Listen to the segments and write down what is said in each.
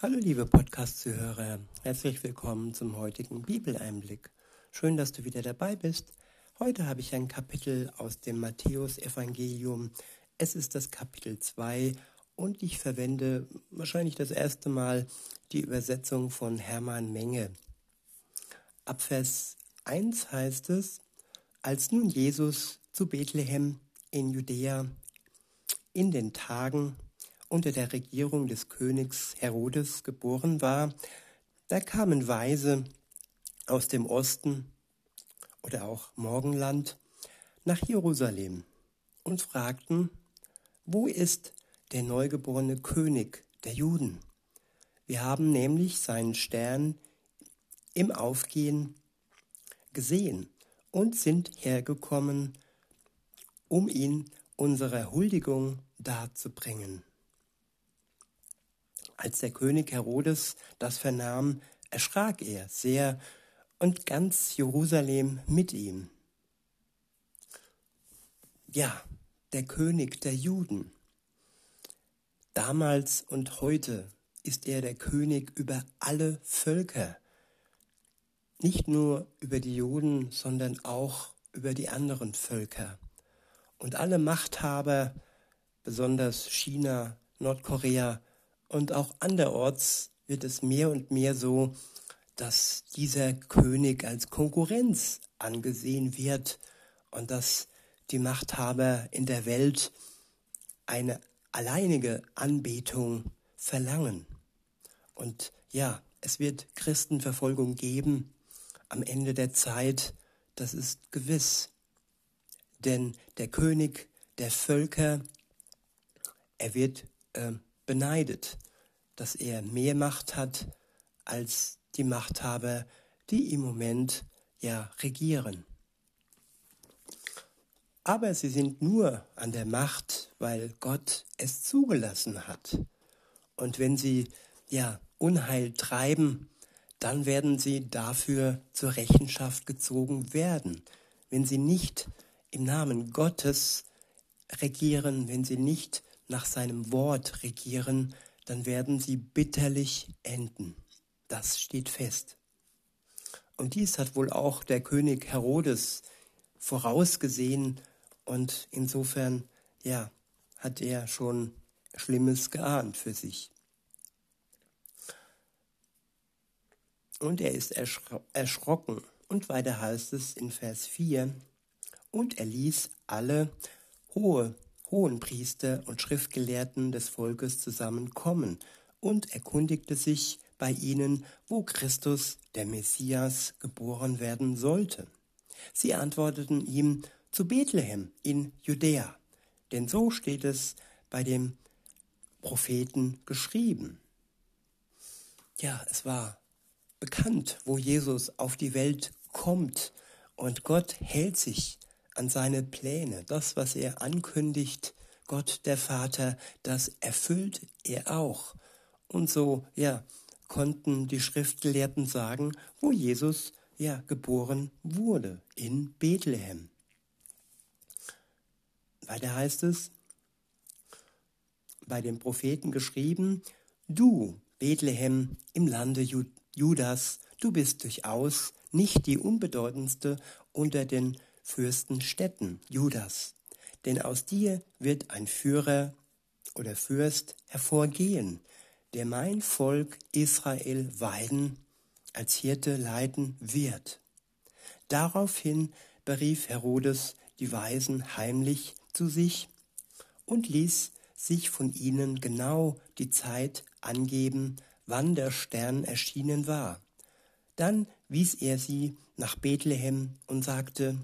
Hallo liebe Podcast-Zuhörer, herzlich willkommen zum heutigen Bibeleinblick. Schön, dass du wieder dabei bist. Heute habe ich ein Kapitel aus dem Matthäus-Evangelium. Es ist das Kapitel 2 und ich verwende wahrscheinlich das erste Mal die Übersetzung von Hermann Menge. Ab Vers 1 heißt es, als nun Jesus zu Bethlehem in Judäa in den Tagen unter der Regierung des Königs Herodes geboren war, da kamen Weise aus dem Osten oder auch Morgenland nach Jerusalem und fragten, wo ist der neugeborene König der Juden? Wir haben nämlich seinen Stern im Aufgehen gesehen und sind hergekommen, um ihn unserer Huldigung darzubringen. Als der König Herodes das vernahm, erschrak er sehr und ganz Jerusalem mit ihm. Ja, der König der Juden. Damals und heute ist er der König über alle Völker. Nicht nur über die Juden, sondern auch über die anderen Völker. Und alle Machthaber, besonders China, Nordkorea, und auch anderorts wird es mehr und mehr so, dass dieser König als Konkurrenz angesehen wird und dass die Machthaber in der Welt eine alleinige Anbetung verlangen. Und ja, es wird Christenverfolgung geben am Ende der Zeit, das ist gewiss. Denn der König der Völker, er wird äh, beneidet, dass er mehr Macht hat als die Machthaber, die im Moment ja regieren. Aber sie sind nur an der Macht, weil Gott es zugelassen hat. Und wenn sie ja Unheil treiben, dann werden sie dafür zur Rechenschaft gezogen werden. Wenn sie nicht im Namen Gottes regieren, wenn sie nicht nach seinem Wort regieren, dann werden sie bitterlich enden. Das steht fest. Und dies hat wohl auch der König Herodes vorausgesehen und insofern, ja, hat er schon Schlimmes geahnt für sich. Und er ist erschro erschrocken. Und weiter heißt es in Vers 4, und er ließ alle hohe Hohenpriester und Schriftgelehrten des Volkes zusammenkommen und erkundigte sich bei ihnen, wo Christus, der Messias, geboren werden sollte. Sie antworteten ihm zu Bethlehem in Judäa, denn so steht es bei dem Propheten geschrieben. Ja, es war bekannt, wo Jesus auf die Welt kommt und Gott hält sich an seine Pläne. Das, was er ankündigt, Gott der Vater, das erfüllt er auch. Und so, ja, konnten die Schriftgelehrten sagen, wo Jesus ja geboren wurde, in Bethlehem. Weiter heißt es, bei den Propheten geschrieben, du, Bethlehem im Lande Judas, du bist durchaus nicht die unbedeutendste unter den Fürstenstädten Judas. Denn aus dir wird ein Führer oder Fürst hervorgehen, der mein Volk Israel weiden, als Hirte leiten wird. Daraufhin berief Herodes die Weisen heimlich zu sich und ließ sich von ihnen genau die Zeit angeben, wann der Stern erschienen war. Dann wies er sie nach Bethlehem und sagte,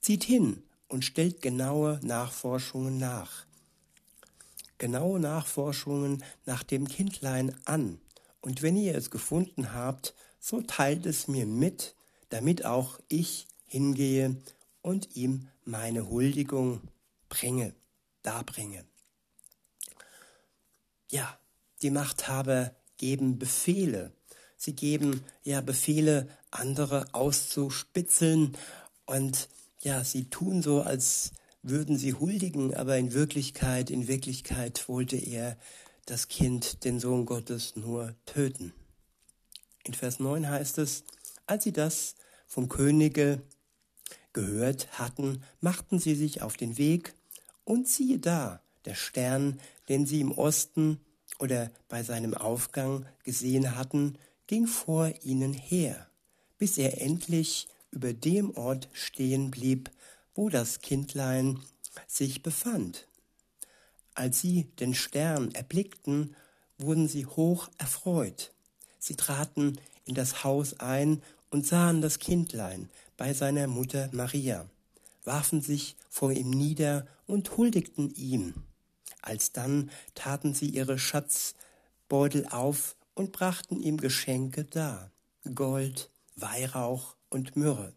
Zieht hin und stellt genaue Nachforschungen nach. Genaue Nachforschungen nach dem Kindlein an. Und wenn ihr es gefunden habt, so teilt es mir mit, damit auch ich hingehe und ihm meine Huldigung bringe, darbringe. Ja, die Machthaber geben Befehle. Sie geben ja Befehle, andere auszuspitzeln und ja, sie tun so, als würden sie huldigen, aber in Wirklichkeit, in Wirklichkeit wollte er, das Kind, den Sohn Gottes, nur töten. In Vers 9 heißt es, als sie das vom Könige gehört hatten, machten sie sich auf den Weg, und siehe da, der Stern, den sie im Osten oder bei seinem Aufgang gesehen hatten, ging vor ihnen her, bis er endlich über dem Ort stehen blieb, wo das Kindlein sich befand. Als sie den Stern erblickten, wurden sie hoch erfreut. Sie traten in das Haus ein und sahen das Kindlein bei seiner Mutter Maria, warfen sich vor ihm nieder und huldigten ihm. Alsdann taten sie ihre Schatzbeutel auf und brachten ihm Geschenke dar, Gold, Weihrauch und Myrrhe.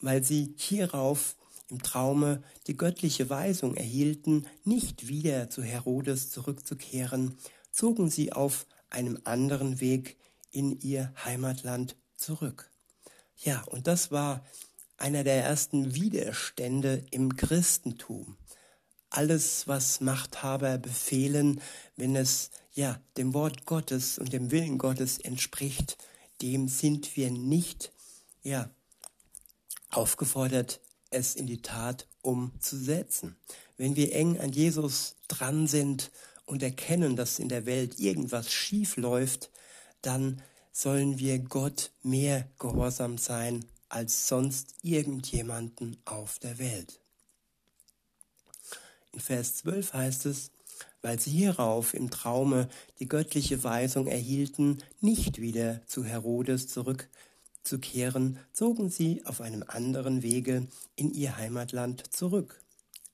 Weil sie hierauf im Traume die göttliche Weisung erhielten, nicht wieder zu Herodes zurückzukehren, zogen sie auf einem anderen Weg in ihr Heimatland zurück. Ja, und das war einer der ersten Widerstände im Christentum. Alles, was Machthaber befehlen, wenn es ja dem Wort Gottes und dem Willen Gottes entspricht, dem sind wir nicht ja aufgefordert, es in die Tat umzusetzen. Wenn wir eng an Jesus dran sind und erkennen, dass in der Welt irgendwas schief läuft, dann sollen wir Gott mehr gehorsam sein als sonst irgendjemanden auf der Welt. In Vers 12 heißt es, weil sie hierauf im Traume die göttliche Weisung erhielten, nicht wieder zu Herodes zurückzukehren, zogen sie auf einem anderen Wege in ihr Heimatland zurück.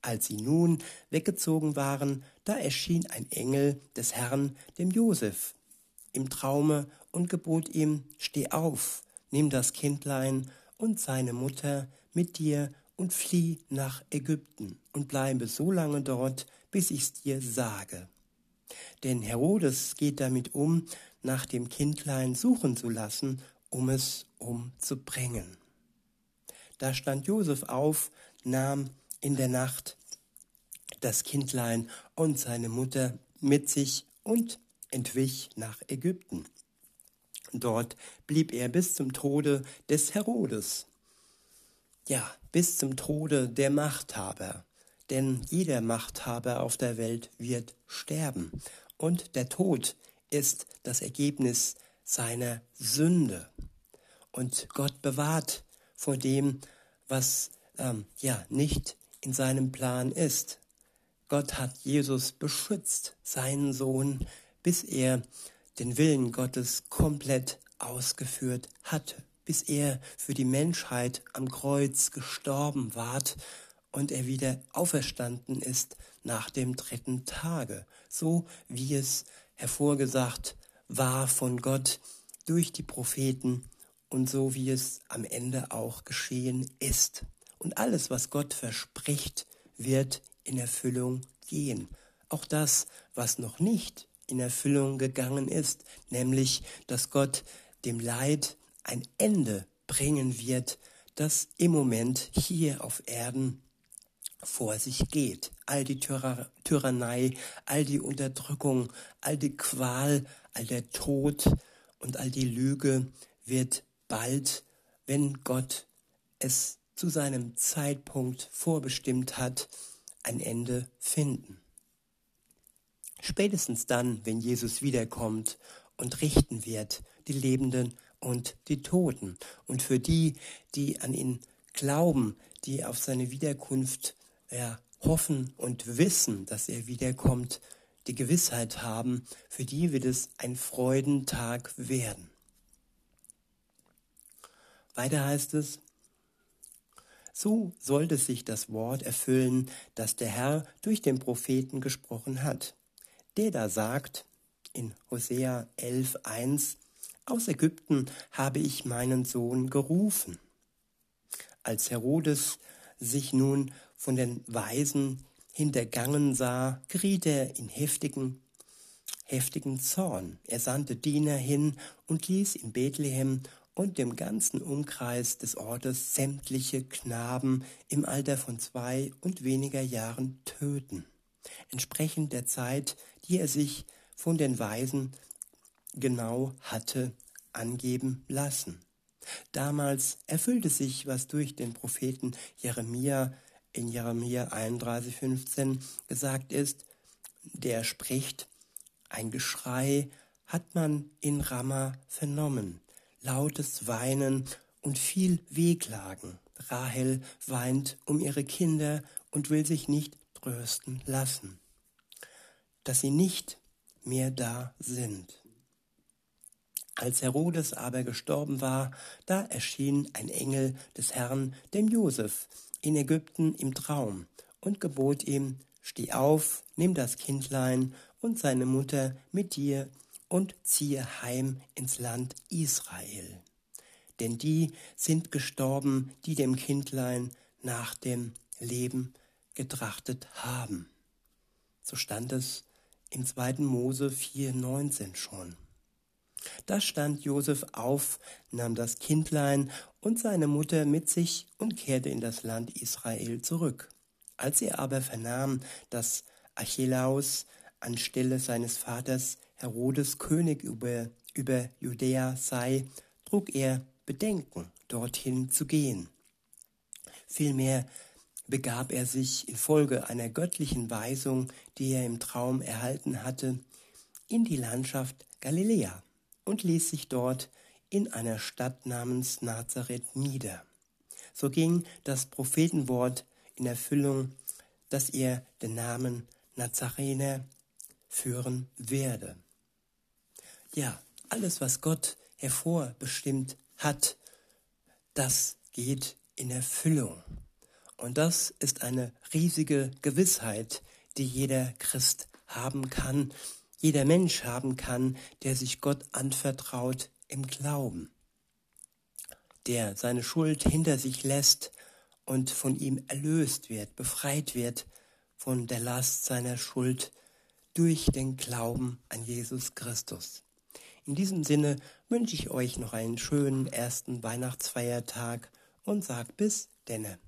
Als sie nun weggezogen waren, da erschien ein Engel des Herrn dem Josef im Traume und gebot ihm, steh auf, nimm das Kindlein und seine Mutter mit dir und flieh nach Ägypten und bleibe so lange dort, bis ich's dir sage. Denn Herodes geht damit um, nach dem Kindlein suchen zu lassen, um es umzubringen. Da stand Josef auf, nahm in der Nacht das Kindlein und seine Mutter mit sich und entwich nach Ägypten. Dort blieb er bis zum Tode des Herodes. Ja, bis zum Tode der Machthaber. Denn jeder Machthaber auf der Welt wird sterben. Und der Tod ist das Ergebnis seiner Sünde. Und Gott bewahrt vor dem, was ähm, ja nicht in seinem Plan ist. Gott hat Jesus beschützt, seinen Sohn, bis er den Willen Gottes komplett ausgeführt hatte, bis er für die Menschheit am Kreuz gestorben ward und er wieder auferstanden ist nach dem dritten Tage, so wie es hervorgesagt war von Gott durch die Propheten und so wie es am Ende auch geschehen ist. Und alles, was Gott verspricht, wird in Erfüllung gehen. Auch das, was noch nicht in Erfüllung gegangen ist, nämlich dass Gott dem Leid ein Ende bringen wird, das im Moment hier auf Erden vor sich geht. All die Tyra Tyrannei, all die Unterdrückung, all die Qual, all der Tod und all die Lüge wird bald, wenn Gott es zu seinem Zeitpunkt vorbestimmt hat, ein Ende finden. Spätestens dann, wenn Jesus wiederkommt und richten wird, die Lebenden und die Toten. Und für die, die an ihn glauben, die auf seine Wiederkunft ja, hoffen und wissen, dass er wiederkommt, die Gewissheit haben, für die wird es ein Freudentag werden. Weiter heißt es, so sollte sich das Wort erfüllen, das der Herr durch den Propheten gesprochen hat der da sagt in Hosea 11.1, aus Ägypten habe ich meinen Sohn gerufen. Als Herodes sich nun von den Weisen hintergangen sah, geriet er in heftigen, heftigen Zorn. Er sandte Diener hin und ließ in Bethlehem und dem ganzen Umkreis des Ortes sämtliche Knaben im Alter von zwei und weniger Jahren töten entsprechend der Zeit, die er sich von den Weisen genau hatte angeben lassen. Damals erfüllte sich, was durch den Propheten Jeremia in Jeremia 31,15 gesagt ist, der spricht, ein Geschrei hat man in Ramah vernommen, lautes Weinen und viel Wehklagen. Rahel weint um ihre Kinder und will sich nicht trösten lassen, dass sie nicht mehr da sind. Als Herodes aber gestorben war, da erschien ein Engel des Herrn dem Josef in Ägypten im Traum und gebot ihm, steh auf, nimm das Kindlein und seine Mutter mit dir und ziehe heim ins Land Israel. Denn die sind gestorben, die dem Kindlein nach dem Leben getrachtet haben. So stand es im 2. Mose 4,19 schon. Da stand Josef auf, nahm das Kindlein und seine Mutter mit sich und kehrte in das Land Israel zurück. Als er aber vernahm, dass Archelaus anstelle seines Vaters Herodes König über, über Judäa sei, trug er Bedenken, dorthin zu gehen. Vielmehr begab er sich infolge einer göttlichen Weisung, die er im Traum erhalten hatte, in die Landschaft Galiläa und ließ sich dort in einer Stadt namens Nazareth nieder. So ging das Prophetenwort in Erfüllung, dass er den Namen Nazarener führen werde. Ja, alles, was Gott hervorbestimmt hat, das geht in Erfüllung. Und das ist eine riesige Gewissheit, die jeder Christ haben kann, jeder Mensch haben kann, der sich Gott anvertraut im Glauben, der seine Schuld hinter sich lässt und von ihm erlöst wird, befreit wird von der Last seiner Schuld durch den Glauben an Jesus Christus. In diesem Sinne wünsche ich euch noch einen schönen ersten Weihnachtsfeiertag und sag bis denne.